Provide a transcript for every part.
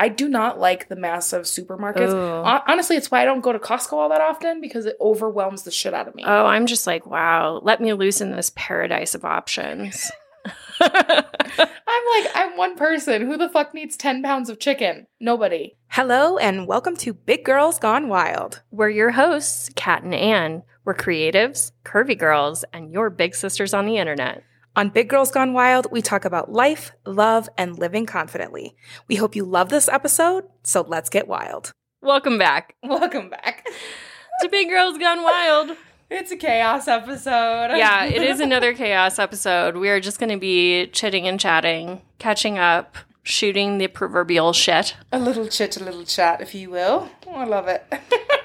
I do not like the massive supermarkets. Honestly, it's why I don't go to Costco all that often because it overwhelms the shit out of me. Oh, I'm just like, wow, let me loose in this paradise of options. I'm like, I'm one person. Who the fuck needs 10 pounds of chicken? Nobody. Hello, and welcome to Big Girls Gone Wild. We're your hosts, Kat and Anne. We're creatives, curvy girls, and your big sisters on the internet. On Big Girls Gone Wild, we talk about life, love, and living confidently. We hope you love this episode, so let's get wild. Welcome back Welcome back. to Big Girls Gone Wild. It's a chaos episode. Yeah, it is another chaos episode. We are just going to be chitting and chatting, catching up, shooting the proverbial shit. a little chit, a little chat, if you will. I love it.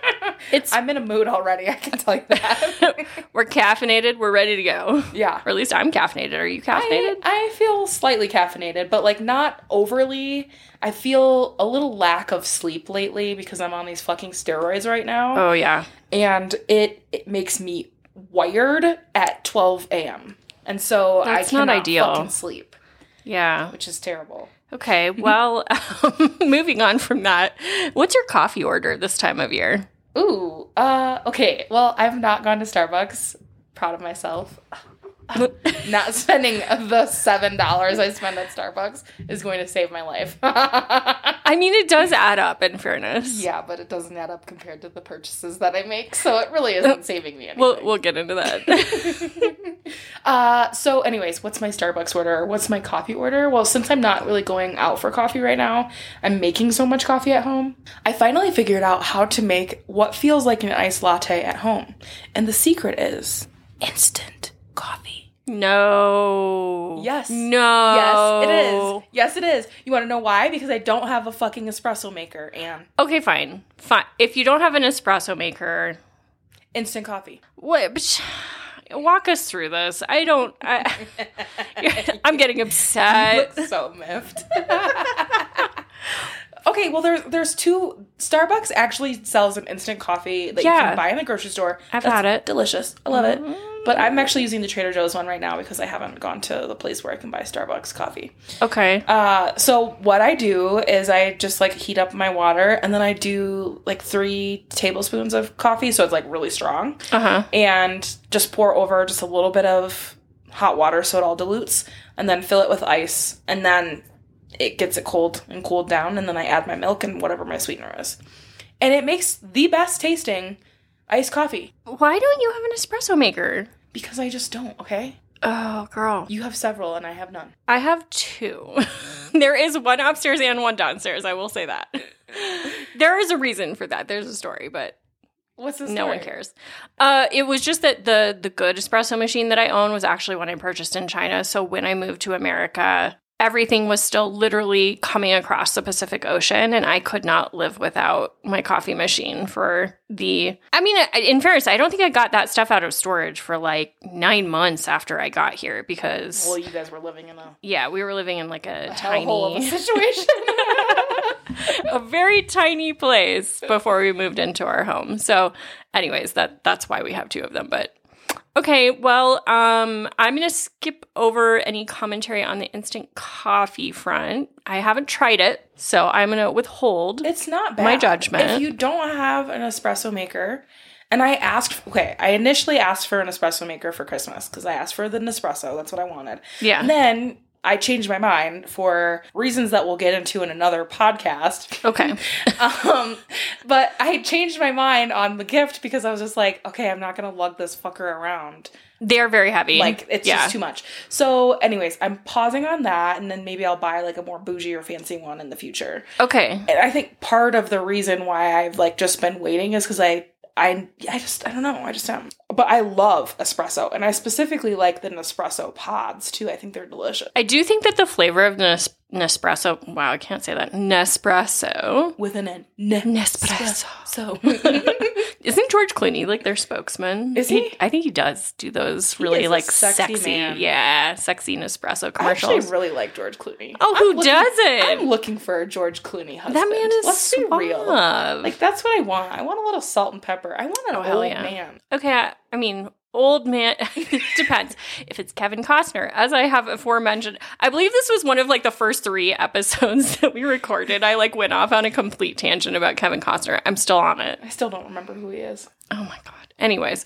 It's I'm in a mood already, I can tell you that. we're caffeinated, we're ready to go. yeah. Or at least I'm caffeinated. Are you caffeinated? I feel slightly caffeinated, but like not overly. I feel a little lack of sleep lately because I'm on these fucking steroids right now. oh yeah. and it, it makes me wired at 12 a.m. And so That's I not cannot ideal. fucking sleep, Yeah. which is terrible. Okay. Well, um, moving on from that, what's your coffee order this time of year? Ooh, uh, okay. Well, I've not gone to Starbucks. Proud of myself. not spending the seven dollars I spend at Starbucks is going to save my life. I mean, it does add up. In fairness. yeah, but it doesn't add up compared to the purchases that I make, so it really isn't saving me anything. We'll we'll get into that. Uh, so anyways, what's my Starbucks order? What's my coffee order? Well, since I'm not really going out for coffee right now, I'm making so much coffee at home. I finally figured out how to make what feels like an iced latte at home. And the secret is instant coffee. no. Yes. No. Yes, it is. Yes, it is. You want to know why? Because I don't have a fucking espresso maker and Okay, fine. Fine. If you don't have an espresso maker, instant coffee. what? Walk us through this. I don't. I, I'm getting upset. so miffed. Okay, well there's there's two Starbucks actually sells an instant coffee that you can buy in the grocery store. I've That's had it. Delicious. I love it. But I'm actually using the Trader Joe's one right now because I haven't gone to the place where I can buy Starbucks coffee. Okay. Uh, so what I do is I just like heat up my water and then I do like three tablespoons of coffee, so it's like really strong Uh huh. and just pour over just a little bit of hot water so it all dilutes and then fill it with ice and then it gets it cold and cooled down and then I add my milk and whatever my sweetener is. And it makes the best tasting iced coffee Why don't you have an espresso maker? because I just don't, okay? Oh, girl. You have several and I have none. I have two. there is one upstairs and one downstairs. I will say that. there is a reason for that. There's a story, but What's this? no one cares. Uh, it was just that the the good espresso machine that I own was actually one I purchased in China. So when I moved to America, everything was still literally coming across the Pacific Ocean, and I could not live without my coffee machine for the. I mean, in fairness, I don't think I got that stuff out of storage for like nine months after I got here because. Well, you guys were living in a yeah, we were living in like a, tiny, of a situation. a very tiny place before we moved into our home. So, anyways, that that's why we have two of them. But okay, well, um, I'm gonna skip over any commentary on the instant coffee front. I haven't tried it, so I'm gonna withhold. It's not bad. My judgment. If you don't have an espresso maker, and I asked, okay, I initially asked for an espresso maker for Christmas because I asked for the Nespresso. That's what I wanted. Yeah. And then I changed my mind for reasons that we'll get into in another podcast. Okay. um, but I changed my mind on the gift because I was just like, okay, I'm not gonna lug this fucker around. They're very heavy. Like it's yeah. just too much. So, anyways, I'm pausing on that, and then maybe I'll buy like a more bougie or fancy one in the future. Okay. And I think part of the reason why I've like just been waiting is because I I I just I don't know I just am. But I love espresso, and I specifically like the Nespresso pods too. I think they're delicious I do think that the flavor of Nes- Nespresso. Wow, I can't say that. Nespresso. with an N. Ne- Nespresso. So Isn't George Clooney like their spokesman? Is he? I think he does do those really like sexy sexy, yeah, sexy Nespresso commercials. I actually really like George Clooney. Oh, I'm who looking- doesn't? I'm looking for a George Clooney husband. that man is Let's be real. suave. Like that's what I want. I want a little salt and pepper. I want an Oh, hell old yeah. man. okay, I, I mean, old man it depends. If it's kevin costner as i have aforementioned i believe this was one of like the first three episodes that we recorded. I like went off on a complete tangent about kevin costner. I'm still on it. I still don't remember who he is. oh my god. Anyways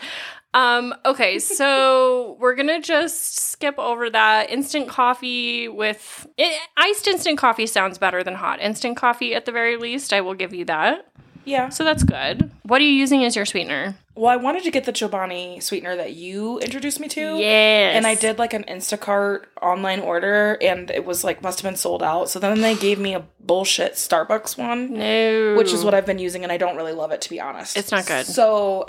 um okay so we're gonna just skip over that. Instant coffee with it, iced instant coffee sounds better than hot. Instant coffee at the very least i will give you that Yeah. so that's good what are you using as your sweetener Well, I wanted to get the Chobani sweetener that you introduced me to. yes And I did like an Instacart online order and it was like must have been sold out. So then they gave me a bullshit Starbucks one, no which is what I've been using and I don't really love it to be honest. It's not good. So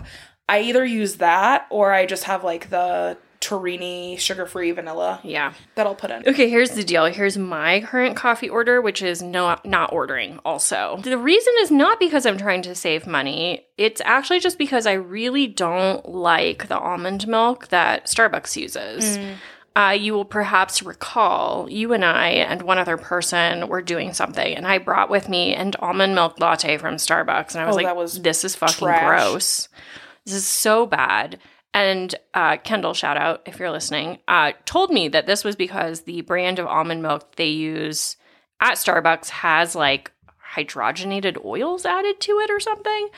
I either use that or I just have like the Torani sugar-free vanilla yeah that I'll put in. Okay, here's the deal. Here's my current coffee order, which is not not ordering also. The reason is not because I'm trying to save money. It's actually just because I really don't like the almond milk that Starbucks uses. Uh, you will perhaps recall you and I and one other person were doing something, and I brought with me an almond milk latte from Starbucks, and I was Oh, like, was "This is fucking trash. gross. This is so bad." And uh, Kendall, shout out if you're listening, uh, told me that this was because the brand of almond milk they use at Starbucks has like hydrogenated oils added to it or something.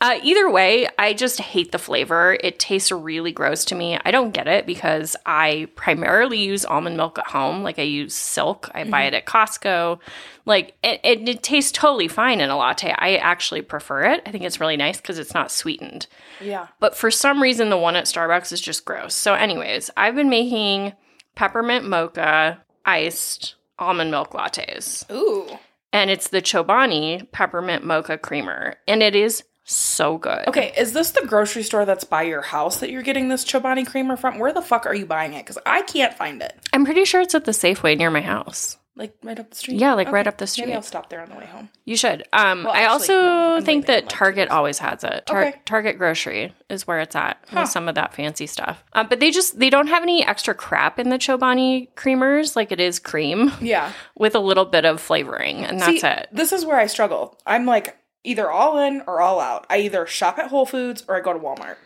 Uh, either way, I just hate the flavor. It tastes really gross to me. I don't get it because I primarily use almond milk at home. Like I use Silk, I buy it at Costco. Like it, it, it tastes totally fine in a latte. I actually prefer it. I think it's really nice because it's not sweetened. Yeah. But for some reason, the one at Starbucks is just gross. So, anyways, I've been making peppermint mocha iced almond milk lattes. Ooh. And it's the Chobani peppermint mocha creamer. And it is so good. Okay, is this the grocery store that's by your house that you're getting this Chobani creamer from? Where the fuck are you buying it? Because I can't find it. I'm pretty sure it's at the Safeway near my house. Like right up the street. Yeah, like right up the street. Maybe I'll stop there on the way home. You should. Um, Well, I also no, think that Target always has it. Tar- Okay. Target grocery is where it's at Huh. with some of that fancy stuff. Uh, but they just they don't have any extra crap in the Chobani creamers. Like it is cream Yeah. with a little bit of flavoring, and that's See, it. This is where I struggle. I'm like either all in or all out. I either shop at Whole Foods or I go to Walmart.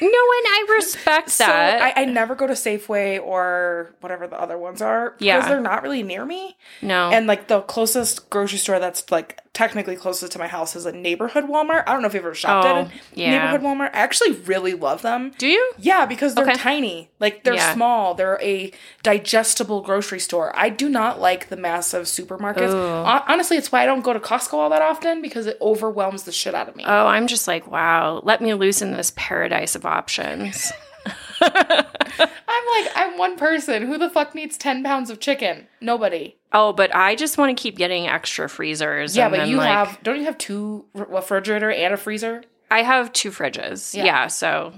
No, and I respect So that. I, I never go to Safeway or whatever the other ones are because Yeah. they're not really near me. no, And like the closest grocery store that's like technically closest to my house is a neighborhood Walmart. I don't know if you've ever shopped Oh, at a oh, yeah. neighborhood Walmart. I actually really love them. do you? Yeah, because they're Okay. tiny. Like they're Yeah. small. They're a digestible grocery store. I do not like the massive supermarkets. Ooh. Honestly, it's why I don't go to Costco all that often because it overwhelms the shit out of me. Oh, I'm just like, wow. Let me loosen this paradise of options. I'm like, I'm one person. Who the fuck needs 10 pounds of chicken? Nobody. oh, but I just want to keep getting extra freezers. Yeah, but then, you like, have, don't you have two refrigerator and a freezer? I have two fridges. Yeah. Yeah, so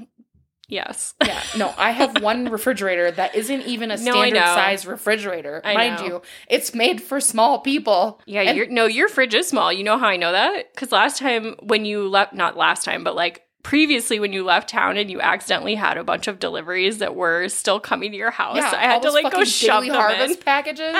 yes. Yeah, no, I have one refrigerator that isn't even a standard know. size refrigerator. I Mind know. you, it's made for small people. Yeah, And- no, your fridge is small. You know how I know that? Because last time when you left, not last time, but like previously when you left town and you accidentally had a bunch of deliveries that were still coming to your house, Yeah, I had to like go shove them harvest in. packages.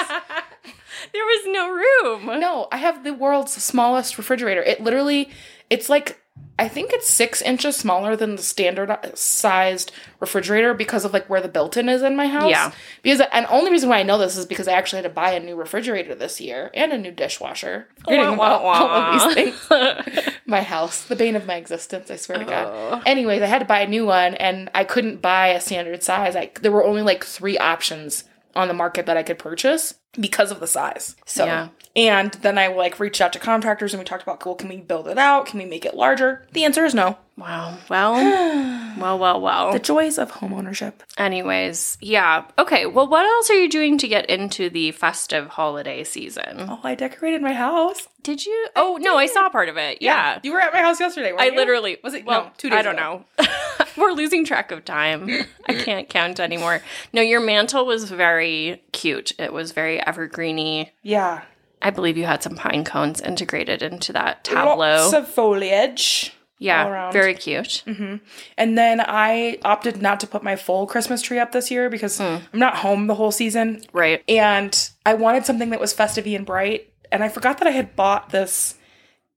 there was no room. no, I have the world's smallest refrigerator. It literally, it's like I think it's six inches smaller than the standard uh, sized refrigerator because of like where the built-in is in my house. Yeah. Because uh, and only reason why I know this is because I actually had to buy a new refrigerator this year and a new dishwasher. Oh, Forgetting Wah, about wah, all of these things. my house, the bane of my existence. I swear to God. Oh. Anyways, I had to buy a new one, and I couldn't buy a standard size. I there were only like three options on the market that I could purchase because of the size. So, Yeah. and then I like reached out to contractors, and we talked about, well, can we build it out? Can we make it larger? The answer is no. Wow. Well, well, well, well. The joys of homeownership. Anyways, yeah. Okay. Well, what else are you doing to get into the festive holiday season? Oh, I decorated my house. Did you? Oh no, I saw part of it. Yeah. you were at my house yesterday. I you? literally was it well, no two days. I don't ago. know. We're losing track of time. I can't count anymore. No, your mantle was very cute. It was very evergreeny. Yeah, I believe you had some pine cones integrated into that tableau. lots of foliage. yeah, very cute. And then I opted not to put my full Christmas tree up this year because Hmm. I'm not home the whole season. Right. And I wanted something that was festive and bright. And I forgot that I had bought this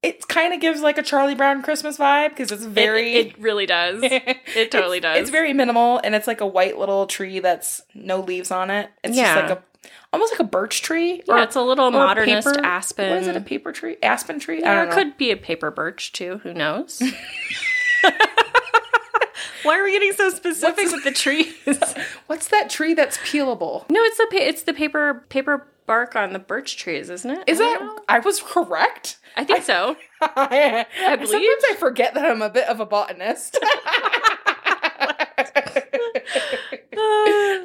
it kind of gives like a Charlie Brown Christmas vibe because it's very. It, it really does. It totally it's, does. It's very minimal, and it's like a white little tree that's no leaves on it. It's Yeah. just like a almost like a birch tree. yeah, it's a little or modernist paper- aspen. What is it? A paper tree? Aspen tree? I Yeah, don't it know. could be a paper birch too. Who knows? Why are we getting so specific What's- with the trees? What's that tree that's peelable? no, it's the pa- it's the paper paper bark on the birch trees, isn't it? Is I that? know. I was correct. I think so. I, believe- Sometimes I forget that I'm a bit of a botanist.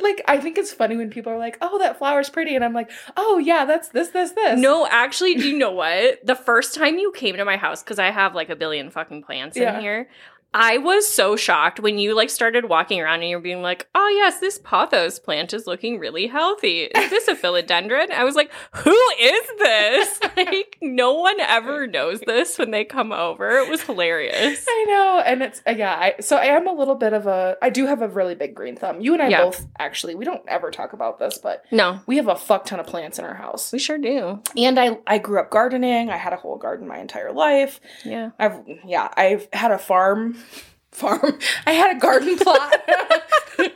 like I think it's funny when people are like, "Oh, that flower's pretty," and I'm like, "Oh yeah, that's this, this, this." No, actually, do you know what? The first time you came to my house, because I have like a billion fucking plants Yeah. in here, I was so shocked when you like started walking around and you're being like, "Oh yes, this pothos plant is looking really healthy. Is this a philodendron?" I was like, "Who is this?" like, no one ever knows this when they come over. It was hilarious. I know, and it's uh, yeah. I, so I am a little bit of a. I do have a really big green thumb. You and I Yeah. both actually. We don't ever talk about this, but No, we have a fuck ton of plants in our house. we sure do. And I I grew up gardening. I had a whole garden my entire life. Yeah. I've yeah, I've had a farm farm. I had a garden plot.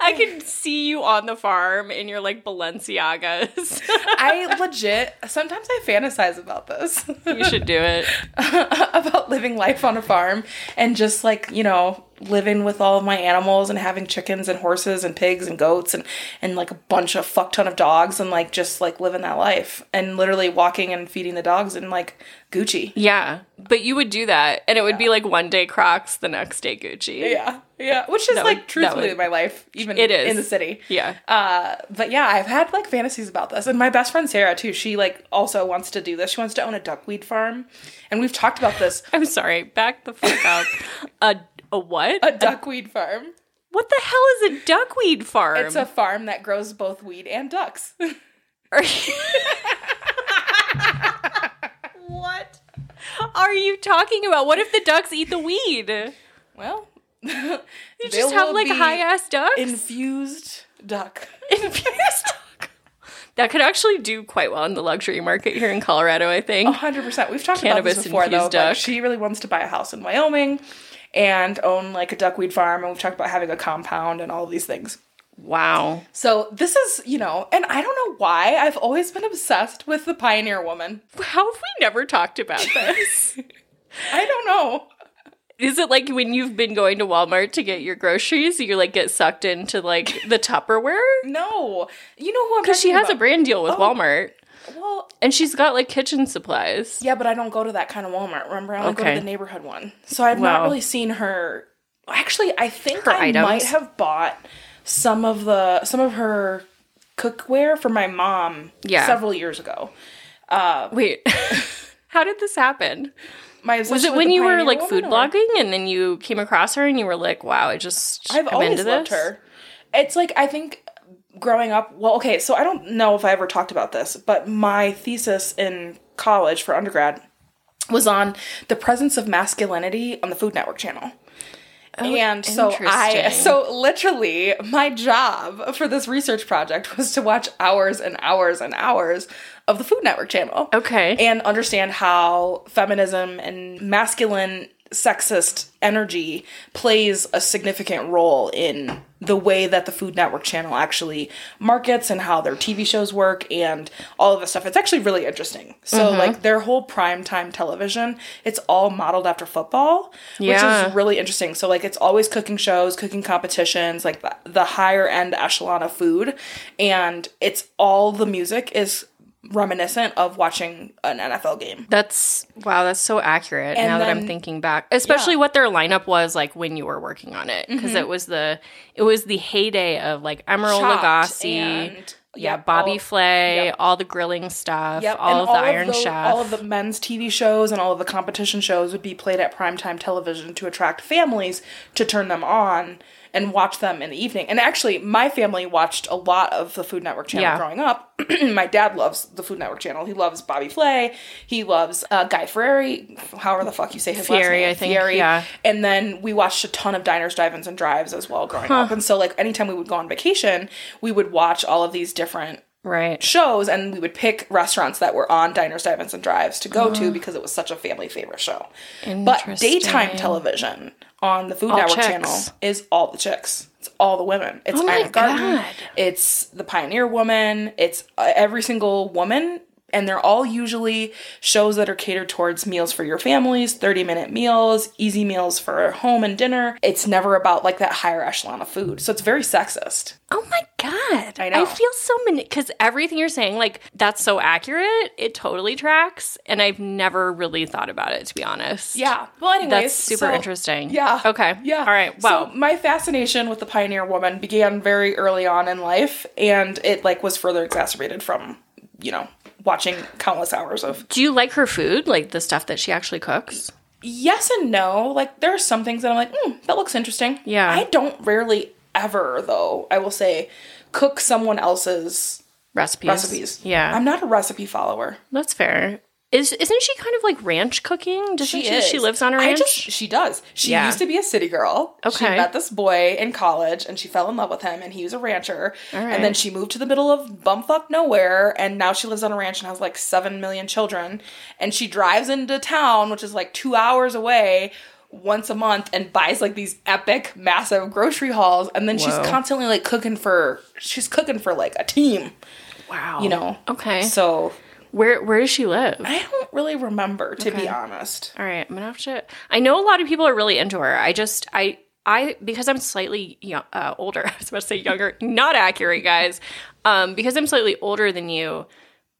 I can see you on the farm in your like Balenciagas. I legit sometimes I fantasize about this. you should do it. about living life on a farm and just like, you know, living with all of my animals and having chickens and horses and pigs and goats and and like a bunch of fuck ton of dogs and like just like living that life and literally walking and feeding the dogs and like Gucci. Yeah, but you would do that, and it would be like one day Crocs, the next day Gucci. Yeah. Yeah, which is That like would- truthfully would- my life even It is. in the city. Yeah. Uh, but yeah, I've had like fantasies about this, and my best friend Sarah too. She like also wants to do this. She wants to own a duckweed farm, and we've talked about this. I'm sorry. Back the fuck up. a a what? A duckweed farm. what the hell is a duckweed farm? It's a farm that grows both weed and ducks. Are you- what are you talking about? What if the ducks eat the weed? well, You just have like high ass ducks. infused duck. Infused duck. That could actually do quite well in the luxury market here in Colorado, I think. hundred percent. We've talked Cannabis about this before, though. Like, she really wants to buy a house in Wyoming and own like a duckweed farm, and we've talked about having a compound and all these things. Wow. So this is, you know, and I don't know why I've always been obsessed with the pioneer woman. How have we never talked about this? I don't know. Is it like when you've been going to Walmart to get your groceries, you like get sucked into like the Tupperware? No, you know who I'm Because she has a brand deal with Oh. Walmart, Well, and she's got like kitchen supplies. yeah, but I don't go to that kind of Walmart. Remember, I only go to the neighborhood one. So I've not really seen her. Actually, I think Her I items? might have bought some of the some of her cookware for my mom Yeah. several years ago. Uh, Wait, how did this happen? My Was it when you were like food or- blogging and then you came across her and you were like, "Wow, I just I've am always into loved this." her. It's like I think growing up. Well, okay, so I don't know if I ever talked about this, but my thesis in college for undergrad was on the presence of masculinity on the Food Network channel. Oh, and so I Oh, so literally my job for this research project was to watch hours and hours and hours of the Food Network channel. Okay. And understand how feminism and masculine sexist energy plays a significant role in the way that the Food Network channel actually markets and how their TV shows work and all of this stuff. It's actually really interesting. So Mm-hmm. like their whole primetime television, it's all modeled after football, which is really interesting. So like it's always cooking shows, cooking competitions, like the, the higher end echelon of food, and it's all the music is reminiscent of watching an NFL game. That's wow, that's so accurate And now that I'm thinking back. Especially Yeah. what their lineup was like when you were working on it because it mm-hmm. was the it was the heyday of like Emeril Chopped Lagasse, and- yeah, yep, Bobby all- Flay, yep. all the grilling stuff, Yep, all and of the Iron those- Chef. all of the men's TV shows and all of the competition shows would be played at primetime television to attract families to turn them on and watch them in the evening. And actually, my family watched a lot of the Food Network channel Yeah. growing up. my dad loves the Food Network channel. He loves Bobby Flay. He loves uh, Guy Fieri, however the fuck you say his last Fieri, name. I think, yeah. And then we watched a ton of diners, drive-ins, and drives as well growing up. And so, like, anytime we would go on vacation, we would watch all of these different Right. shows and we would pick restaurants that were on diners drive-ins and drives to go to because it was such a family favorite show. But daytime television on the food All network chicks. channel is all the chicks. It's all the women. It's Oh God. it's the pioneer woman. It's uh, every single woman and they're all usually shows that are catered towards meals for your families 30 minute meals easy meals for home and dinner it's never about like that higher echelon of food so it's very sexist Oh my god. I know. I feel so many because everything you're saying, like that's so accurate. It totally tracks, and I've never really thought about it to be honest. Yeah. Well, anyways, That's super so- interesting. Yeah. Okay. Yeah. All right. Wow. So my fascination with the pioneer woman began very early on in life, and it like was further exacerbated from you know watching countless hours of. Do you like her food, like the stuff that she actually cooks? Yes and no. Like there are some things that I'm like, hmm, that looks interesting. Yeah. I don't rarely ever though. I will say, cook someone else's Recipes. recipes. Yeah. I'm not a recipe follower. that's fair. Is isn't she kind of like ranch cooking? Doesn't she? She, is. lives on a ranch. just she does. She Yeah. used to be a city girl. She Okay. met this boy in college and she fell in love with him and he was a rancher. right. And then she moved to the middle of bumfuck nowhere and now she lives on a ranch and has like seven million children. And she drives into town, which is like two hours away. Once a month and buys like these epic, massive grocery hauls, and then she's constantly like cooking for. She's cooking for like a team, wow. you know. Okay. So where where does she live? I don't really remember, to Okay. be honest. All right, I'm gonna have to. I know a lot of people are really into her. I just, I, I, because I'm slightly young, uh, older. I was about to say younger. Not accurate, guys. Um, because I'm slightly older than you.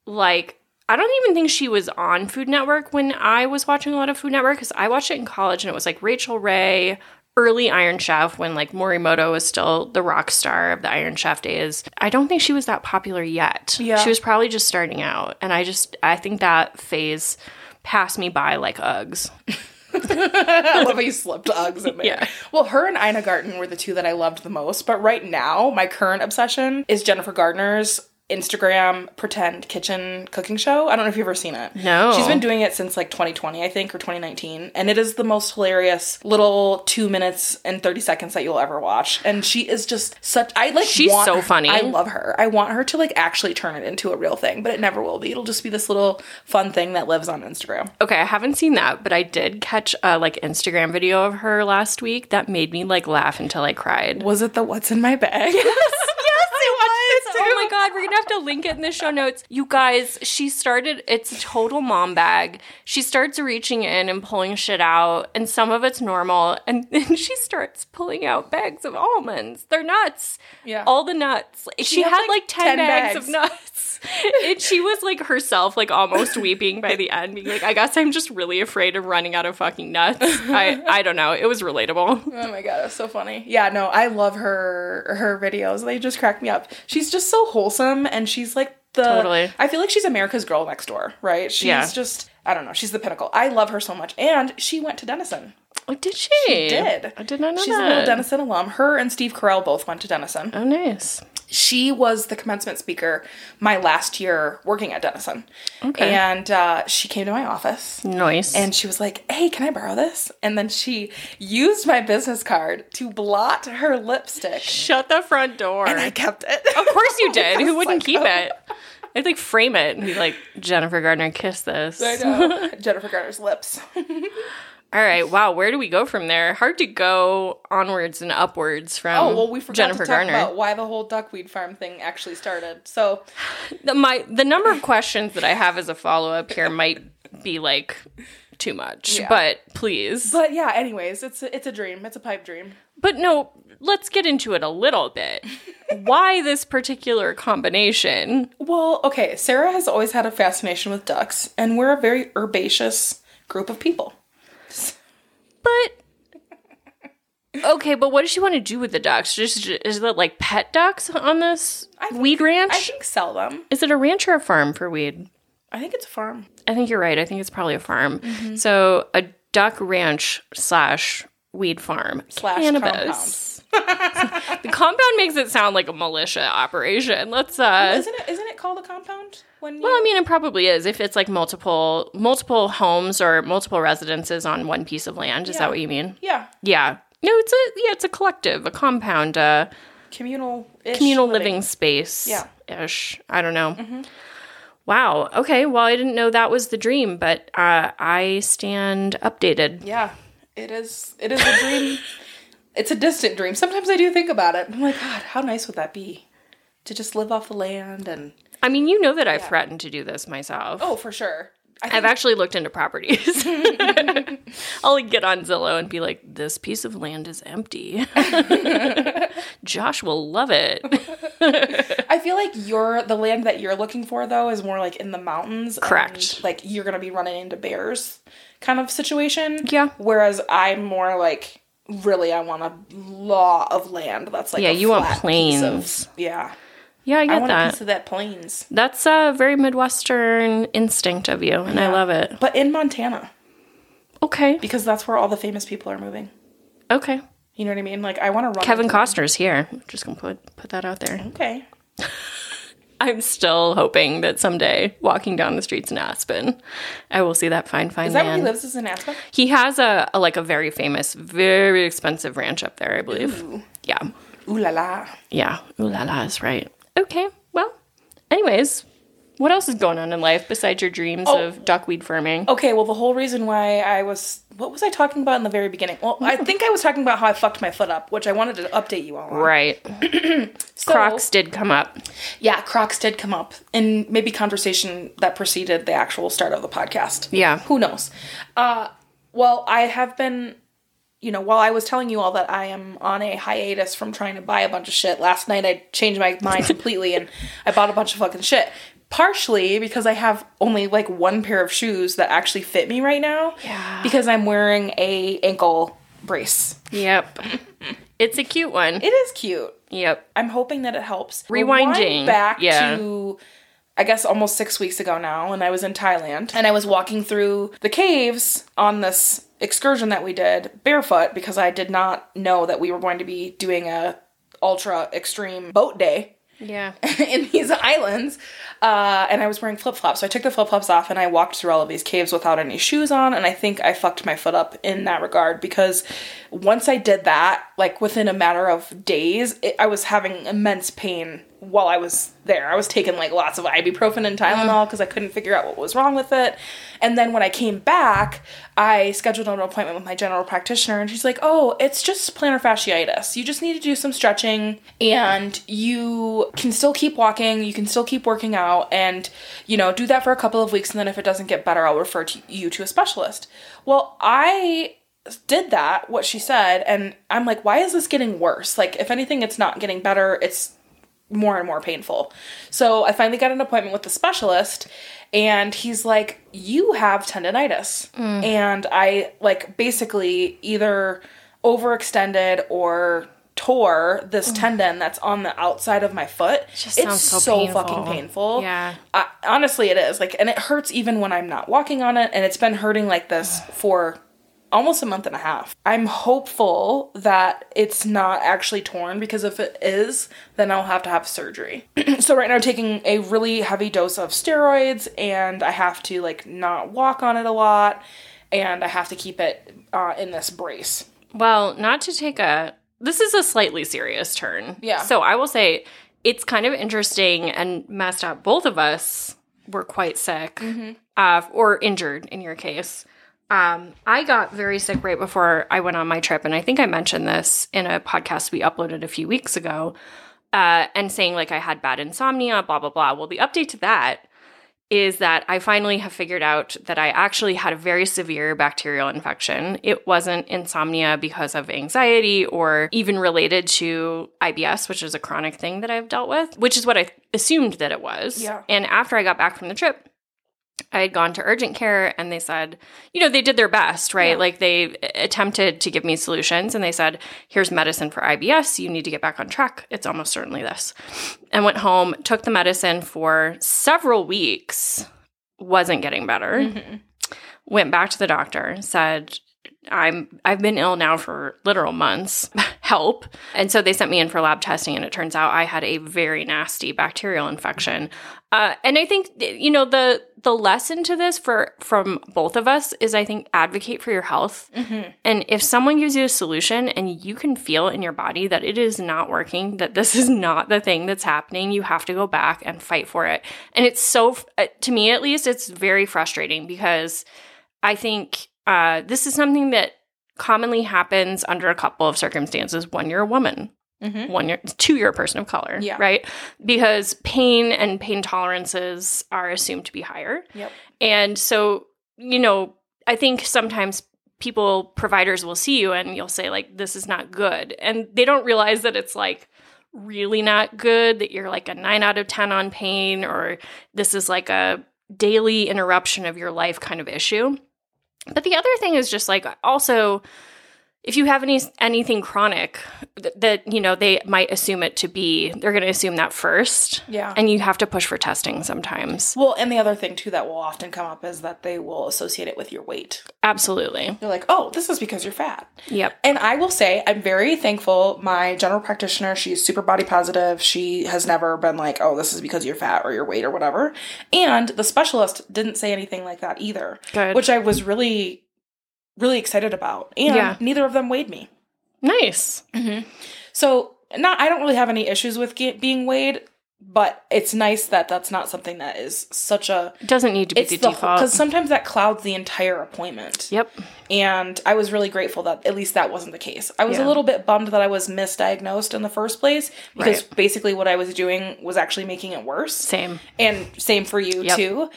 Like, I don't even think she was on Food Network when I was watching a lot of Food Network because I watched it in college and it was like Rachael Ray, early Iron Chef when like Morimoto was still the rock star of the Iron Chef days. I don't think she was that popular yet. Yeah. She was probably just starting out. And I just, I think that phase passed me by like Uggs. I love how you slipped Uggs in there. Yeah. Well, her and Ina Garten were the two that I loved the most. But right now, my current obsession is Jennifer Gardner's Instagram pretend kitchen cooking show. I don't know if you've ever seen it. No. She's been doing it since like 2020, I think, or 2019. And it is the most hilarious little two minutes and 30 seconds that you'll ever watch. And she is just such, I like, She's so her- funny. I love her. I want her to like actually turn it into a real thing, but it never will be. It'll just be this little fun thing that lives on Instagram. Okay, I haven't seen that, but I did catch a like Instagram video of her last week that made me like laugh until I cried. Was it the what's in my bag? yes, my god, we're gonna have to link it in the show notes. You guys, she started. It's a total mom bag. She starts reaching in and pulling shit out, and some of it's normal, and then she starts pulling out bags of almonds. They're nuts. Yeah. all the nuts. She, had, had, like, like 10, 10 bags, bags. of nuts. and she was like herself, like almost weeping by the end, being like, "I guess I'm just really afraid of running out of fucking nuts." I I don't know. It was relatable. Oh my god, it's so funny. Yeah, no, I love her her videos. They just crack me up. She's just so wholesome and she's like the Totally. I feel like she's America's girl next door, right? She's Yeah. just I don't know, she's the pinnacle. I love her so much. And she went to Denison. Oh, did she? She did. I did not know She's that. a little Denison alum. Her and Steve Carell both went to Denison. Oh, nice. She was the commencement speaker my last year working at Denison. Okay. And uh, she came to my office Nice. and she was like, "Hey, can I borrow this?" And then she used my business card to blot her lipstick, shut the front door. and I kept it. of course you did. Who wouldn't like, keep it? I'd like frame it and be like, Jennifer Gardner, kiss this. I know Jennifer Garner's lips. All right. Wow. Where do we go from there? Hard to go onwards and upwards from Oh well, we forgot Jennifer to talk Garner. about why the whole duckweed farm thing actually started. So the, my the number of questions that I have as a follow up here might be like too much, Yeah. but please. But yeah, anyways, it's a, it's a dream. It's a pipe dream. But no, let's get into it a little bit. Why this particular combination? Well, okay, Sarah has always had a fascination with ducks, and we're a very herbaceous group of people. But okay, but what does she want to do with the ducks? Just is it like pet ducks on this weed ranch? I think sell them. is it a ranch or a farm for weed? I think it's a farm. I think you're right. I think it's probably a farm. Mm-hmm. So a duck ranch slash weed farm Slash cannabis. the compound makes it sound like a militia operation. Let's uh. Isn't it? Isn't it called a compound? When you, Well, I mean, it probably is if it's like multiple multiple homes or multiple residences on one piece of land. Is Yeah. that what you mean? yeah, Yeah. No, it's a yeah, it's a collective, a compound, uh, communal communal living, space. Yeah. ish. I don't know. Wow. Okay. Well, I didn't know that was the dream, but uh, I stand updated. Yeah, it is. It is a dream. it's a distant dream. Sometimes I do think about it. I'm like, God, how nice would that be to just live off the land and. I mean, you know that I've threatened to do this myself. Oh, for sure. I think I've actually looked into properties. I'll get on Zillow and be like, this piece of land is empty. Josh will love it. I feel like you're the land that you're looking for though is more like in the mountains. and, Correct. like you're gonna be running into bears kind of situation. Yeah. Whereas I'm more like really I want a law of land that's like Yeah, you want piece of- plains. yeah. Yeah, I I get want a that. piece of that plains. That's a very Midwestern instinct of you, and I love it. But in Montana. Okay. Because that's where all the famous people are moving. Okay. You know what I mean? Like I want to run Kevin. Costner's here. Just gonna put put that out there. Okay. I'm still hoping that someday, walking down the streets in Aspen, I will see that fine, fine Is that man. where he lives? Is in Aspen? He has a, a like a very famous, very expensive ranch up there, I believe. Yeah, Ooh la la. yeah. Ooh la la is right. Okay, well, anyways, what else is going on in life besides your dreams Oh. of duckweed farming? Okay, well, the whole reason why I was. What was I talking about in the very beginning? Well, I think I was talking about how I fucked my foot up, which I wanted to update you all on. Right, So- Crocs did come up. Yeah, Crocs did come up in maybe conversation that preceded the actual start of the podcast. Yeah. Who knows? Uh, well, I have been, you know, while I was telling you all that I am on a hiatus from trying to buy a bunch of shit, last night I changed my mind completely and I bought a bunch of fucking shit. Partially because I have only like one pair of shoes that actually fit me right now. Yeah. Because I'm wearing a ankle brace. Yep, it's a cute one. It is cute. Yep. I'm hoping that it helps. Rewinding, Rewind back yeah. to I guess almost six weeks ago now, and I was in Thailand and I was walking through the caves on this excursion that we did barefoot because I did not know that we were going to be doing a ultra extreme boat day Yeah. in these islands. Uh, and I was wearing flip flops. So I took the flip flops off and I walked through all of these caves without any shoes on. And I think I fucked my foot up in that regard because once I did that, like within a matter of days, it, I was having immense pain while I was there. I was taking like lots of ibuprofen and Tylenol uh-huh. because I couldn't figure out what was wrong with it. And then when I came back, I scheduled an appointment with my general practitioner and she's like, "Oh, it's just plantar fasciitis. You just need to do some stretching and you can still keep walking, you can still keep working out and, you know, do that for a couple of weeks and then if it doesn't get better, I'll refer to you to a specialist." Well, I did that, what she said, and I'm like, why is this getting worse? Like, if anything, it's not getting better. It's more and more painful. So I finally got an appointment with the specialist and he's like, "You have tendonitis." Mm. And I like basically either overextended or tore this mm. tendon that's on the outside of my foot. just it's so so painful. fucking painful. Yeah. I, honestly, it is like, and it hurts even when I'm not walking on it, and it's been hurting like this for almost a month and a half. I'm hopeful that it's not actually torn because if it is, then I'll have to have surgery. so right now I'm taking a really heavy dose of steroids and I have to like not walk on it a lot and I have to keep it uh, in this brace. Well, not to take a this is a slightly serious turn. Yeah. So I will say it's kind of interesting and messed up. Both of us were quite sick, Mm-hmm. uh, or injured in your case. Um, I got very sick right before I went on my trip, and I think I mentioned this in a podcast we uploaded a few weeks ago, uh, and saying like I had bad insomnia, blah blah blah. Well, the update to that is that I finally have figured out that I actually had a very severe bacterial infection. It wasn't insomnia because of anxiety or even related to IBS, which is a chronic thing that I've dealt with, which is what I assumed that it was. Yeah. And after I got back from the trip, I had gone to urgent care and they said, you know, they did their best, right? Yeah. Like they attempted to give me solutions and they said, here's medicine for IBS. You need to get back on track. It's almost certainly this. And went home, took the medicine for several weeks, wasn't getting better. Mm-hmm. Went back to the doctor, said, I'm I've been ill now for literal months. Help. And so they sent me in for lab testing and it turns out I had a very nasty bacterial infection. Uh, and I think you know the the lesson to this for from both of us is I think advocate for your health. And if someone gives you a solution and you can feel in your body that it is not working, that this is not the thing that's happening, you have to go back and fight for it. And it's so uh, to me at least it's very frustrating because I think uh, this is something that commonly happens under a couple of circumstances when you're a woman Mm-hmm. you're two you're a person of color Yeah. right because pain and pain tolerances are assumed to be higher Yep. and so you know i think sometimes people providers will see you and you'll say like this is not good and they don't realize that it's like really not good that you're like a 9 out of 10 on pain or this is like a daily interruption of your life kind of issue but the other thing is just like also if you have any anything chronic th- that you know they might assume it to be they're going to assume that first Yeah. and you have to push for testing sometimes well, and the other thing too that will often come up is that they will associate it with your weight. absolutely They're like, "Oh, this is because you're fat." yep And I will say, I'm very thankful. My general practitioner, she's super body positive. She has never been like, oh, this is because you're fat or your weight or whatever. And the specialist didn't say anything like that either, good which I was really, really excited about. And Yeah. neither of them weighed me. nice mm-hmm. So, not, I don't really have any issues with ge- being weighed, but it's nice that that's not something that is such a. it doesn't need to be the the default because sometimes that clouds the entire appointment. yep And I was really grateful that at least that wasn't the case. I was Yeah. a little bit bummed that I was misdiagnosed in the first place because Right. basically what I was doing was actually making it worse. same And same for you Yep. too.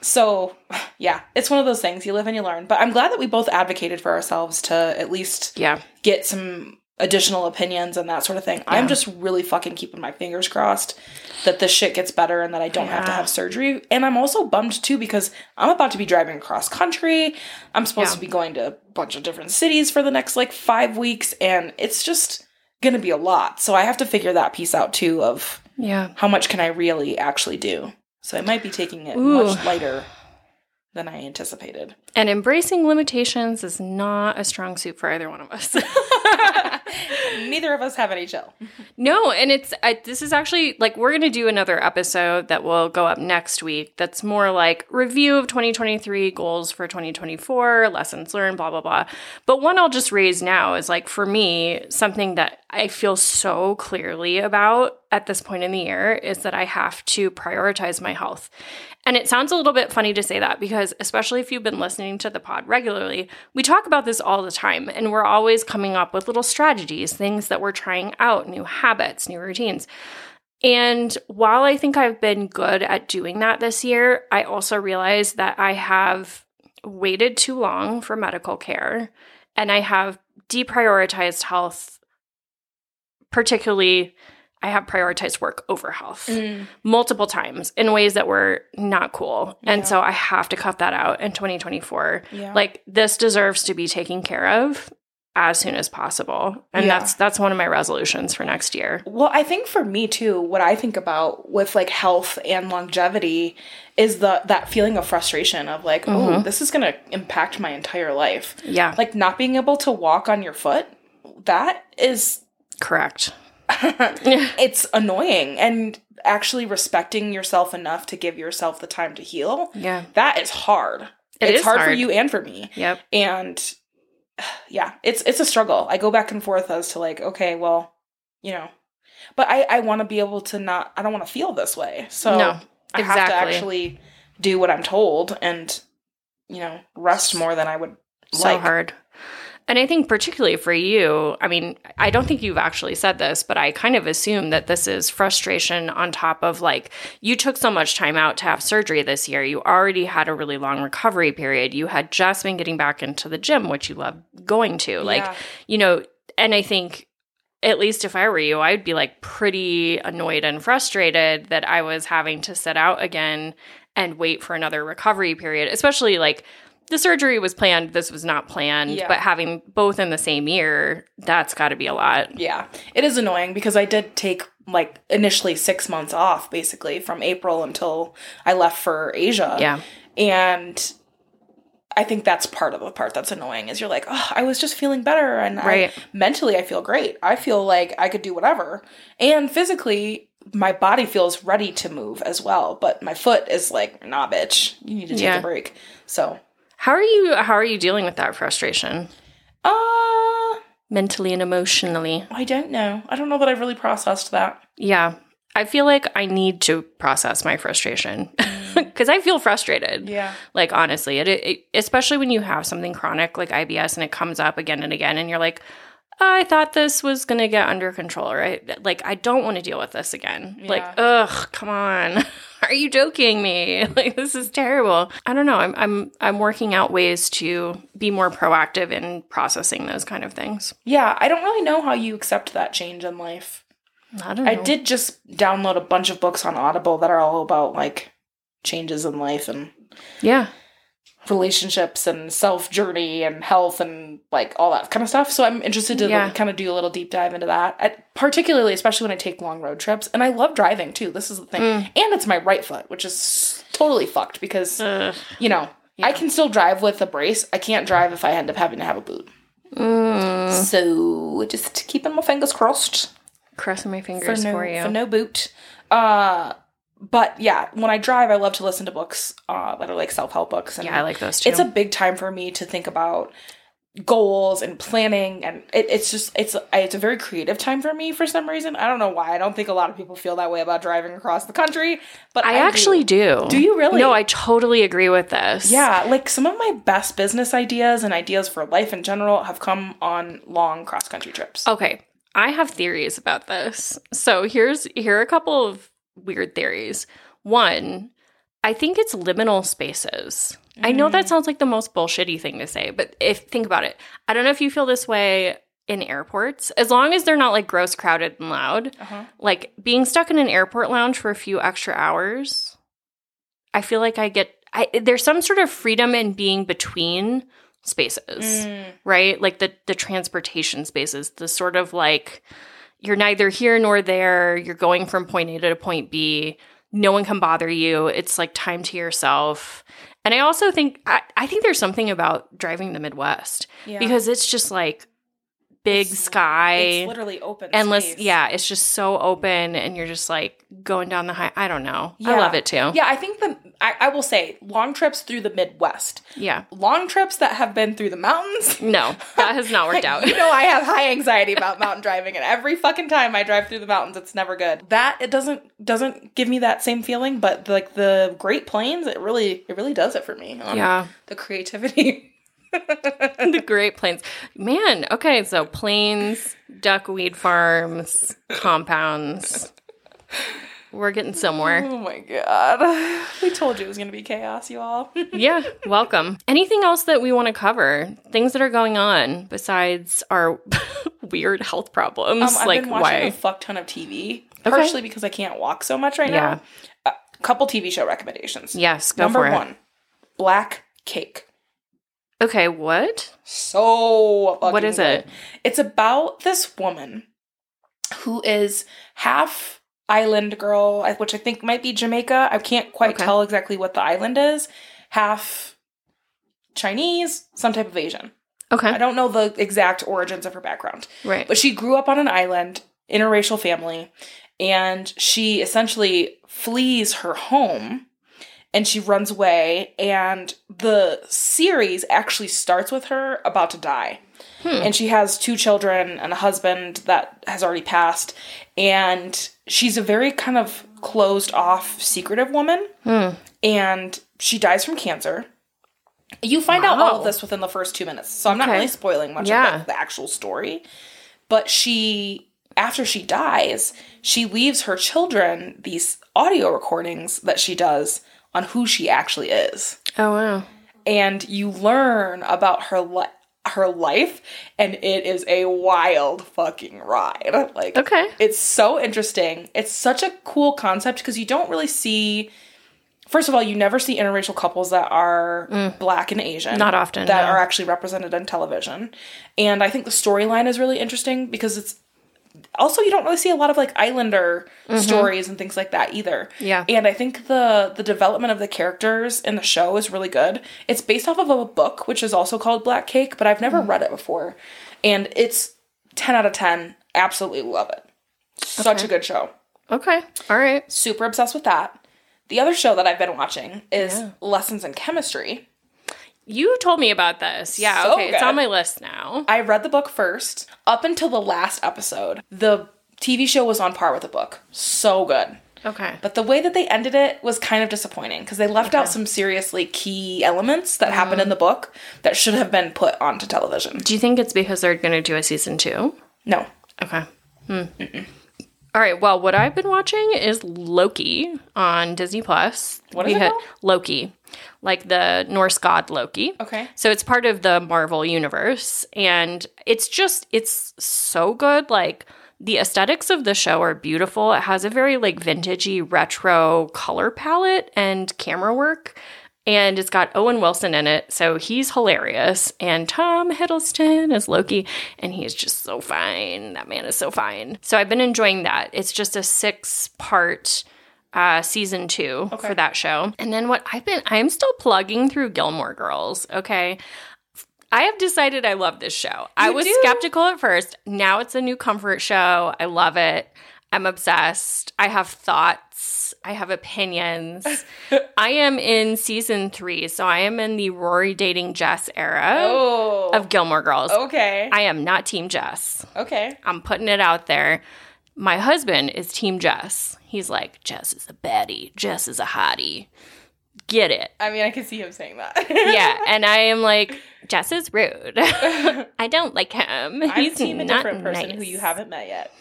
So, yeah, it's one of those things you live and you learn. But I'm glad that we both advocated for ourselves to at least yeah get some additional opinions and that sort of thing. I'm just really fucking keeping my fingers crossed that this shit gets better and that I don't have to have surgery. And I'm also bummed too because I'm about to be driving across country. I'm supposed Yeah. to be going to a bunch of different cities for the next like five weeks, and it's just gonna be a lot. So I have to figure that piece out too of yeah how much can I really actually do. So I might be taking it Ooh. much lighter than I anticipated. and embracing limitations is not a strong suit for either one of us Neither of us have any chill. No, and it's I, this is actually like we're going to do another episode that will go up next week. That's more like review of 2023 goals for 2024, lessons learned, blah blah blah. But one I'll just raise now is like for me something that I feel so clearly about at this point in the year is that I have to prioritize my health. And it sounds a little bit funny to say that because, especially if you've been listening to the pod regularly, we talk about this all the time and we're always coming up with little strategies, things that we're trying out, new habits, new routines. And while I think I've been good at doing that this year, I also realize that I have waited too long for medical care and I have deprioritized health, particularly. I have prioritized work over health mm. multiple times in ways that were not cool. Yeah. And so I have to cut that out in 2024. Yeah. Like this deserves to be taken care of as soon as possible. And Yeah. that's that's one of my resolutions for next year. Well, I think for me too, what I think about with like health and longevity is the that feeling of frustration of like, oh, mm-hmm. this is gonna impact my entire life. Yeah. Like not being able to walk on your foot, that is correct. it's annoying. And actually respecting yourself enough to give yourself the time to heal, Yeah. that is hard. It it's is hard, for you and for me. Yep. and yeah it's it's a struggle. I go back and forth as to like okay well you know but i i want to be able to not i don't want to feel this way. So No, i have to actually do what i'm told and you know rest more than i would So like. hard. And I think particularly for you, I mean, I don't think you've actually said this, but I kind of assume that this is frustration on top of like you took so much time out to have surgery this year. You already had a really long recovery period. You had just been getting back into the gym, which you love going to. Like, Yeah. you know, and I think at least if I were you, I'd be like pretty annoyed and frustrated that I was having to sit out again and wait for another recovery period, especially like the surgery was planned, this was not planned, Yeah. but having both in the same year, that's got to be a lot. yeah it is annoying because i did take like initially six months off basically from april until i left for asia Yeah. and I think that's part of the part that's annoying is you're like, oh, I was just feeling better, and Right. I, mentally I feel great. I feel like I could do whatever, and physically my body feels ready to move as well, but my foot is like, nah, bitch, you need to take Yeah. a break. So, How are you how are you dealing with that frustration? uh, Mentally and emotionally. I don't know. I don't know that I've really processed that. Yeah. I feel like I need to process my frustration because I feel frustrated. Yeah. Like, honestly, it, it, especially when you have something chronic like IBS and it comes up again and again, and you're like, I thought this was going to get under control, right? Like, I don't want to deal with this again. Like, ugh, come on. Are you joking me? Like, this is terrible. I don't know. I'm, I'm, I'm working out ways to be more proactive in processing those kind of things. Yeah, I don't really know how you accept that change in life. I don't know. I did just download a bunch of books on Audible that are all about like changes in life and Yeah. Relationships and self journey and health and like all that kind of stuff. So I'm interested to Yeah. kind of do a little deep dive into that, I, particularly especially when I take long road trips. And I love driving too. This is the thing, Mm. and it's my right foot, which is totally fucked because you know I can still drive with a brace. I can't drive if I end up having to have a boot. Mm. So just keeping my fingers crossed Crossing my for fingers no for you. for no boot. Uh, but yeah, when I drive, I love to listen to books uh, that are like self help books. And yeah, I like those too. it's a big time for me to think about goals and planning and it, it's just it's it's a very creative time for me for some reason i don't know why i don't think a lot of people feel that way about driving across the country but i, I actually do. Do you really? No, I totally agree with this. yeah like some of my best business ideas and ideas for life in general have come on long cross country trips Okay. I have theories about this. So here's here are a couple of weird theories. One, I think it's liminal spaces. I know that sounds like the most bullshitty thing to say, but if think about it, I don't know if you feel this way in airports. As long as they're not like gross, crowded, and loud, uh-huh. like being stuck in an airport lounge for a few extra hours, I feel like I get I there's some sort of freedom in being between spaces, Mm. right? Like the the transportation spaces, the sort of like you're neither here nor there, you're going from point A to point B. No one can bother you. It's like time to yourself. And I also think I, I think there's something about driving the Midwest yeah. because it's just like big It's- sky it's literally open endless space. yeah it's just so open and you're just like going down the high i don't know i love it too yeah i think the I, I will say long trips through the midwest yeah long trips that have been through the mountains no that has not worked out you know I have high anxiety about mountain driving and every fucking time I drive through the mountains it's never good. That it doesn't doesn't give me that same feeling, but like the Great Plains it really it really does it for me. yeah The creativity. the great plains man okay so plains duckweed farms compounds we're getting somewhere oh my god. We told you it was going to be chaos, you all. yeah welcome anything else that we want to cover things that are going on besides our weird health problems Um, I've like been watching why a fuck ton of TV, partially because I can't walk so much right Yeah. now. A couple TV show recommendations. yes go Number for it one, Black Cake. Okay what So What is good. it? It's about this woman who is half island girl, which I think might be Jamaica. I can't quite Okay. tell exactly what the island is. Half Chinese, some type of Asian. okay I don't know the exact origins of her background. right But she grew up on an island, interracial family, and she essentially flees her home and she runs away. And the series actually starts with her about to die. Hmm. And she has two children and a husband that has already passed. And she's a very kind of closed off, secretive woman. Hmm. And she dies from cancer. You find out all of this within the first two minutes. So I'm not really spoiling much Yeah. of the actual story. But she, after she dies, she leaves her children these audio recordings that she does on who she actually is. oh wow And you learn about her life. Her life, and it is a wild fucking ride. Like, okay it's so interesting. It's such a cool concept because you don't really see. First of all, you never see interracial couples that are black and Asian. Mm. Not often, That no. are actually represented on television. And I think the storyline is really interesting because it's. Also, you don't really see a lot of like Islander stories and things like that either. Mm-hmm. Yeah. And I think the the development of the characters in the show is really good. It's based off of a book which is also called Black Cake, but I've Mm. never read it before. And it's 10 out of 10. Absolutely love it. Such Okay. a good show. Okay. All right. Super obsessed with that. The other show that I've been watching is Yeah. Lessons in Chemistry. You told me about this. Yeah. So okay. It's on my list now. I read the book first. Up until the last episode, the TV show was on par with the book. So good. Okay. But the way that they ended it was kind of disappointing because they left out some seriously key elements that happened in the book that should have been put onto television. Do you think it's because they're going to do a season two? No. Okay. Hmm. All right. Well, what I've been watching is Loki on Disney Plus. What is it called? Loki, like the Norse god Loki. Okay. So it's part of the Marvel universe, and it's just it's so good. Like the aesthetics of the show are beautiful. It has a very like vintagey retro color palette and camera work. And it's got Owen Wilson in it, so he's hilarious. And Tom Hiddleston is Loki, and he's just so fine. That man is so fine. So I've been enjoying that. It's just a six part uh, season two for that show. And then what I've been, I'm still plugging through Gilmore Girls. Okay. I have decided I love this show. I was do? skeptical at first. Now it's a new comfort show. I love it. I'm obsessed. I have thoughts. I have opinions. I am in season three, so I am in the Rory dating Jess era Oh. of Gilmore Girls. okay. I am not Team Jess. okay. I'm putting it out there. My husband is Team Jess. He's like, Jess is a baddie. Jess is a hottie. Get it. I mean, I can see him saying that. Yeah. And I am like, Jess is rude. I don't like him. I'm He's team a different person who you haven't met yet.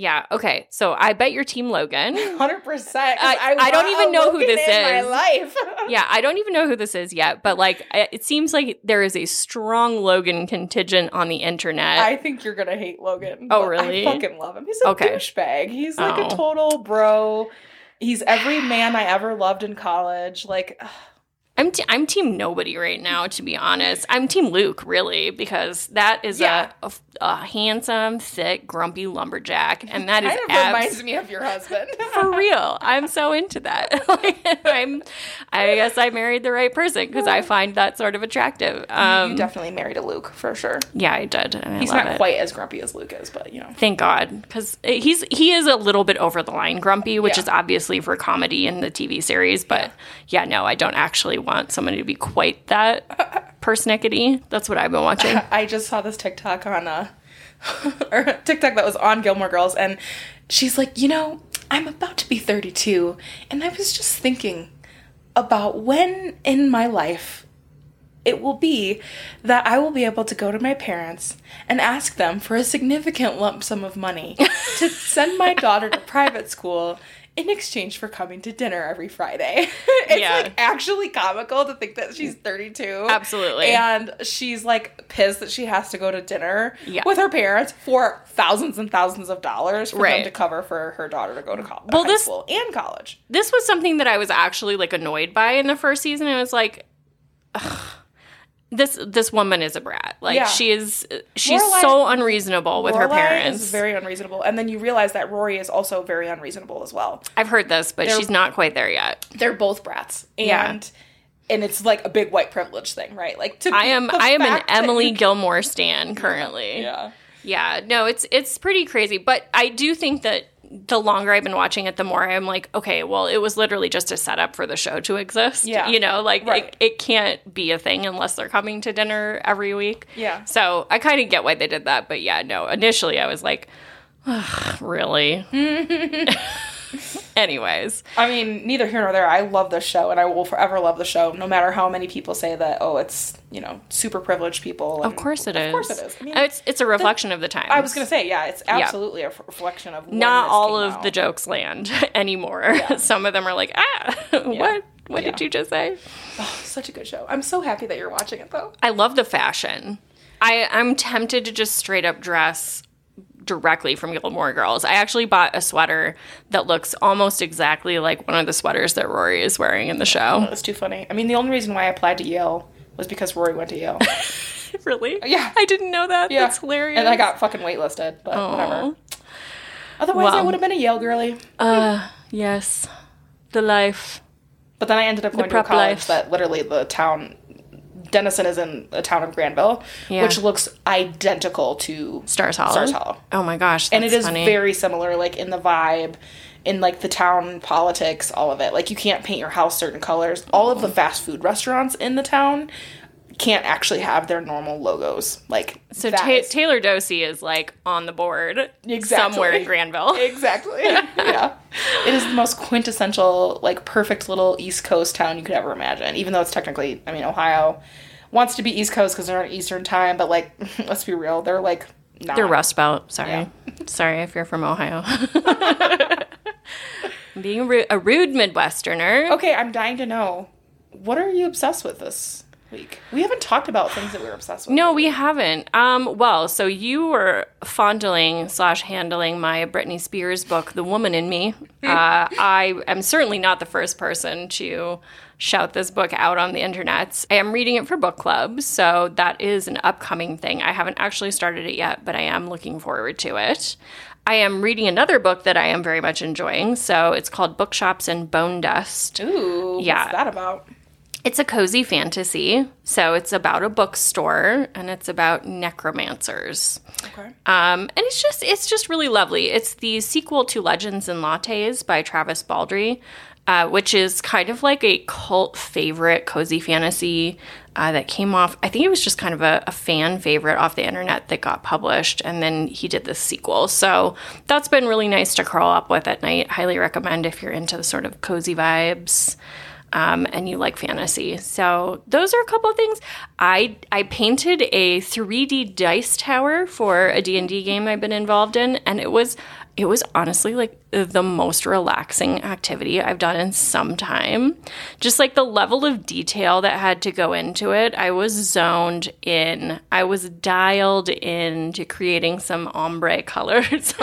Yeah. Okay. So I bet you're Team Logan. Hundred percent. I- I don't even know who this in My is. life. Yeah. I don't even know who this is yet, but like, it seems like there is a strong Logan contingent on the internet. I think you're gonna hate Logan. Oh, really? I fucking love him. He's a Okay. douchebag. He's like Oh. a total bro. He's every man I ever loved in college. Like, I'm t- I'm team nobody right now, to be honest. I'm team Luke, really, because that is Yeah. a, a, a handsome, thick, grumpy lumberjack, and that is abs- reminds me of your husband. for real. I'm so into that. like, I'm, I guess I married the right person because I find that sort of attractive. Um, you definitely married a Luke for sure. yeah, I did. I He's not it. quite as grumpy as Luke is, but you know. Thank God, because he's he is a little bit over the line grumpy, which Yeah. is obviously for comedy in the TV series. But yeah, no, I don't actually want somebody to be quite that persnickety. That's what I've been watching. I just saw this TikTok on uh or TikTok that was on Gilmore Girls and she's like, "You know, I'm about to be 32 and I was just thinking about when in my life it will be that I will be able to go to my parents and ask them for a significant lump sum of money to send my daughter to private school in exchange for coming to dinner every Friday. it's Yeah. like actually comical to think that she's 32. Absolutely. And she's like pissed that she has to go to dinner Yeah. with her parents for thousands and thousands of dollars for them to cover for her daughter to go to college, Well, this- school and college. this was something that I was actually like annoyed by in the first season. I was like, ugh, this this woman is a brat. Like Yeah. she is she's Lorelai- so unreasonable with her parents. is very unreasonable, and then you realize that Rory is also very unreasonable as well. I've heard this, but she's not quite there yet. They're both brats, and Yeah. and it's like a big white privilege thing, right? Like to I am I am an Emily Gilmore stan currently. Yeah. Yeah, no, it's it's pretty crazy, but I do think that the longer I've been watching it, the more I'm like, okay, well, it was literally just a setup for the show to exist. Yeah. you know, like Right. it, it can't be a thing unless they're coming to dinner every week. Yeah. So I kind of get why they did that, but yeah, no. Initially, I was like, "Ugh, really. Anyways, I mean, neither here nor there. I love this show, and I will forever love the show, no matter how many people say that. Oh, it's you know super privileged people. of course it is. Of course it is. I mean, it's it's a reflection of the time. I was gonna say, yeah, it's absolutely a reflection of not all of out. the jokes land anymore. Some of them are like, ah, what? What Yeah. did you just say? Such a good show. I'm so happy that you're watching it, though. I love the fashion. I I'm tempted to just straight up dress directly from Gilmore Girls. I actually bought a sweater that looks almost exactly like one of the sweaters that Rory is wearing in the show. It's too funny. I mean, the only reason why I applied to Yale was because Rory went to Yale. really? Yeah. I didn't know that. Yeah. That's hilarious. and I got fucking waitlisted, but whatever. Aw. Otherwise, I would have been a Yale girly. Uh, yes. The life. But then I ended up going to a college life. that literally the town Denison is in the town of Granville, Yeah. which looks identical to Stars Hollow. Stars Hollow. Oh my gosh, and it is funny. very similar, like in the vibe, in like the town politics, all of it. Like you can't paint your house certain colors. All of the fast food restaurants in the town can't actually have their normal logos. Like so Ta- is- Taylor Doose is like on the board Exactly. somewhere in Granville. Exactly. yeah. It is the most quintessential, like, perfect little East Coast town you could ever imagine. Even though it's technically, I mean, Ohio wants to be East Coast because they're on Eastern time, but, like, let's be real, they're, like, not. They're Rust Belt. Sorry. Yeah. Sorry if you're from Ohio. Being a rude, a rude Midwesterner. Okay, I'm dying to know what are you obsessed with this week? We haven't talked about things that we were obsessed with. No, we haven't. Um, well, so you were fondling slash handling my Britney Spears book, The Woman in Me. Uh, I am certainly not the first person to shout this book out on the internet. I am reading it for book club, so that is an upcoming thing. I haven't actually started it yet, but I am looking forward to it. I am reading another book that I am very much enjoying. So it's called Bookshops and Bone Dust. Ooh, Yeah. what's that about? It's a cozy fantasy. So it's about a bookstore and it's about necromancers. Okay. Um, and it's just it's just really lovely. It's the sequel to Legends and Lattes by Travis Baldree, uh, which is kind of like a cult favorite cozy fantasy uh, that came off. I think it was just kind of a, a fan favorite off the internet that got published, and then he did this sequel. So that's been really nice to curl up with at night. Highly recommend if you're into the sort of cozy vibes um, and you like fantasy. So those are a couple of things. I I painted a 3D dice tower for a D&D game I've been involved in and it was it was honestly like the most relaxing activity I've done in some time. Just like the level of detail that had to go into it, I was zoned in. I was dialed into creating some ombre colors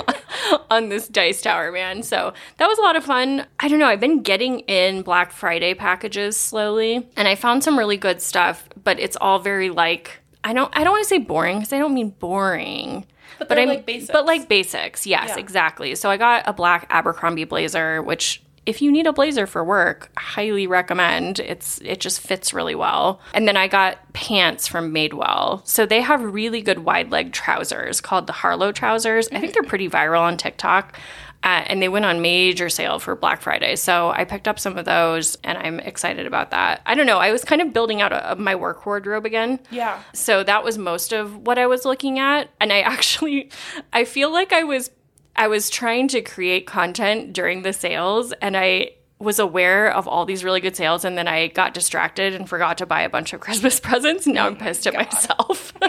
on this dice tower, man. So that was a lot of fun. I don't know, I've been getting in Black Friday packages slowly, and I found some really good stuff, but it's all very like I don't I don't want to say boring because I don't mean boring. But they're I'm- like basics. But like basics, yes, Yeah. exactly. So I got a black Abercrombie blazer, which if you need a blazer for work, highly recommend. It's it just fits really well. And then I got pants from Madewell. So they have really good wide leg trousers called the Harlow trousers. I think they're mm. pretty viral on TikTok. Uh, and they went on major sale for Black Friday. So I picked up some of those and I'm excited about that. I don't know. I was kind of building out a, my work wardrobe again. Yeah. So that was most of what I was looking at. And I actually I feel like I was I was trying to create content during the sales and I was aware of all these really good sales and then I got distracted and forgot to buy a bunch of Christmas presents. Now I'm pissed at myself.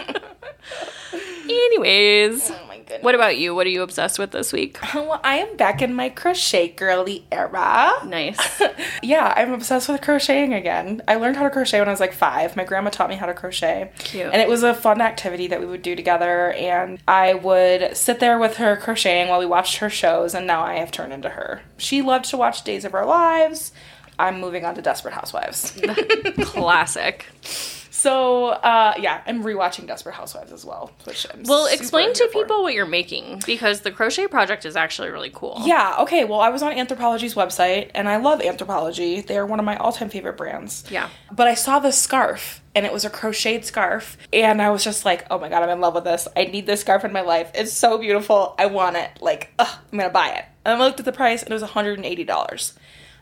Anyways, What about you? What are you obsessed with this week? Well, I am back in my crochet girly era. Nice. Yeah, I'm obsessed with crocheting again. I learned how to crochet when I was like five. My grandma taught me how to crochet. Cute. And it was a fun activity that we would do together. And I would sit there with her crocheting while we watched her shows. And now I have turned into her. She loved to watch Days of Our Lives. I'm moving on to Desperate Housewives. Classic. So, uh, yeah, I'm rewatching Desperate Housewives as well. Which I'm Well, explain to for. people what you're making because the crochet project is actually really cool. Yeah, okay. Well, I was on Anthropologie's website and I love Anthropologie. They are one of my all time favorite brands. Yeah. But I saw this scarf and it was a crocheted scarf and I was just like, oh my god, I'm in love with this. I need this scarf in my life. It's so beautiful. I want it. Like, ugh, I'm gonna buy it. And I looked at the price and it was $180.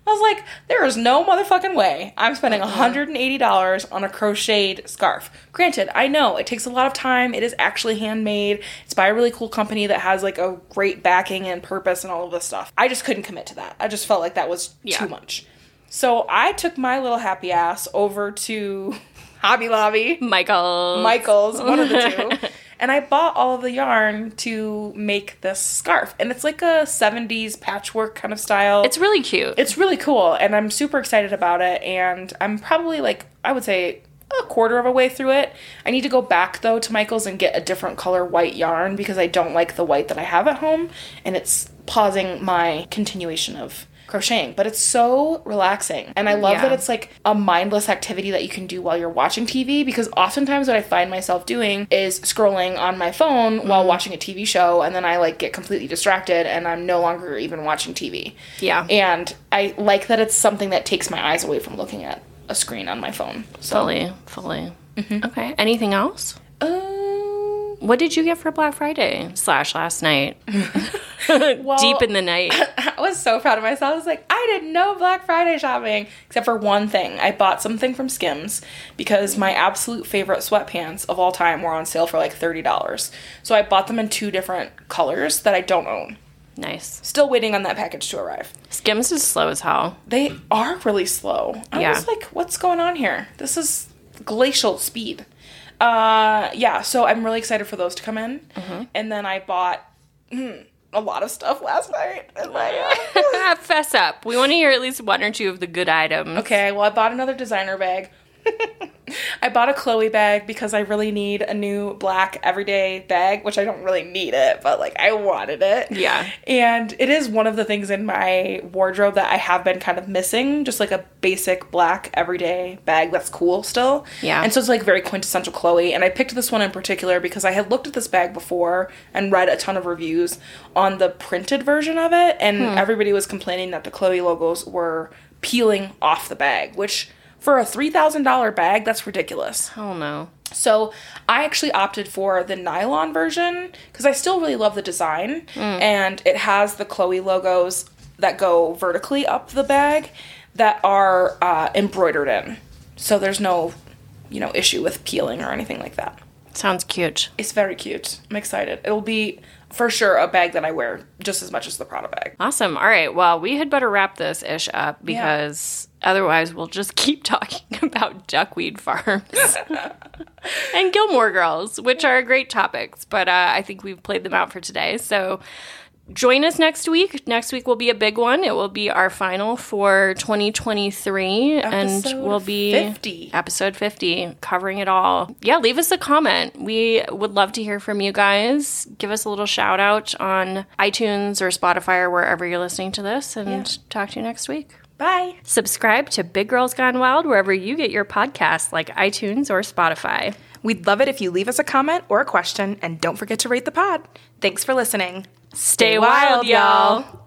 I was like, there is no motherfucking way I'm spending $180 on a crocheted scarf. Granted, I know it takes a lot of time. It is actually handmade. It's by a really cool company that has like a great backing and purpose and all of this stuff. I just couldn't commit to that. I just felt like that was Yeah. too much. So I took my little happy ass over to Hobby Lobby, Michael. Michael's, one of the two. And I bought all of the yarn to make this scarf. And it's like a 70s patchwork kind of style. It's really cute. It's really cool, and I'm super excited about it. And I'm probably like, I would say, a quarter of a way through it. I need to go back though to Michael's and get a different color white yarn because I don't like the white that I have at home, and it's pausing my continuation of crocheting. But it's so relaxing, and I love Yeah. that it's like a mindless activity that you can do while you're watching TV because oftentimes what I find myself doing is scrolling on my phone while watching a TV show, and then I like get completely distracted and I'm no longer even watching TV. Yeah. And I like that it's something that takes my eyes away from looking at a screen on my phone. So fully, fully. Okay. Anything else? Um, What did you get for Black Friday slash last night? Deep in the night. I was so proud of myself. I was like, I did no Black Friday shopping except for one thing. I bought something from Skims because my absolute favorite sweatpants of all time were on sale for like $30. So I bought them in two different colors that I don't own. Nice. Still waiting on that package to arrive. Skims is slow as hell. They are really slow. I Yeah. was like, what's going on here? This is glacial speed. Uh, yeah, so I'm really excited for those to come in. And then I bought mm, a lot of stuff last night. uh, Fess up. We want to hear at least one or two of the good items. Okay, well, I bought another designer bag. I bought a Chloe bag because I really need a new black everyday bag, which I don't really need it, but like I wanted it. Yeah. And it is one of the things in my wardrobe that I have been kind of missing, just like a basic black everyday bag that's cool still. Yeah. And so it's like very quintessential Chloe. And I picked this one in particular because I had looked at this bag before and read a ton of reviews on the printed version of it, and hmm. everybody was complaining that the Chloe logos were peeling off the bag, which for a $3,000 bag, that's ridiculous. Oh no. So I actually opted for the nylon version because I still really love the design, and it has the Chloe logos that go vertically up the bag that are uh, embroidered in. So there's no, you know, issue with peeling or anything like that. Sounds cute. It's very cute. I'm excited. It'll be for sure a bag that I wear just as much as the Prada bag. Awesome. All right. Well, we had better wrap this ish up because otherwise we'll just keep talking about duckweed farms and Gilmore Girls, which are great topics, but uh, I think we've played them out for today. So join us next week. Next week will be a big one. It will be our final for 2023, and we'll be 50. episode 50, covering it all. Yeah, leave us a comment. We would love to hear from you guys. Give us a little shout out on iTunes or Spotify or wherever you're listening to this, and talk to you next week. Bye. Subscribe to Big Girls Gone Wild wherever you get your podcasts, like iTunes or Spotify. We'd love it if you leave us a comment or a question, and don't forget to rate the pod. Thanks for listening. Stay wild, y'all.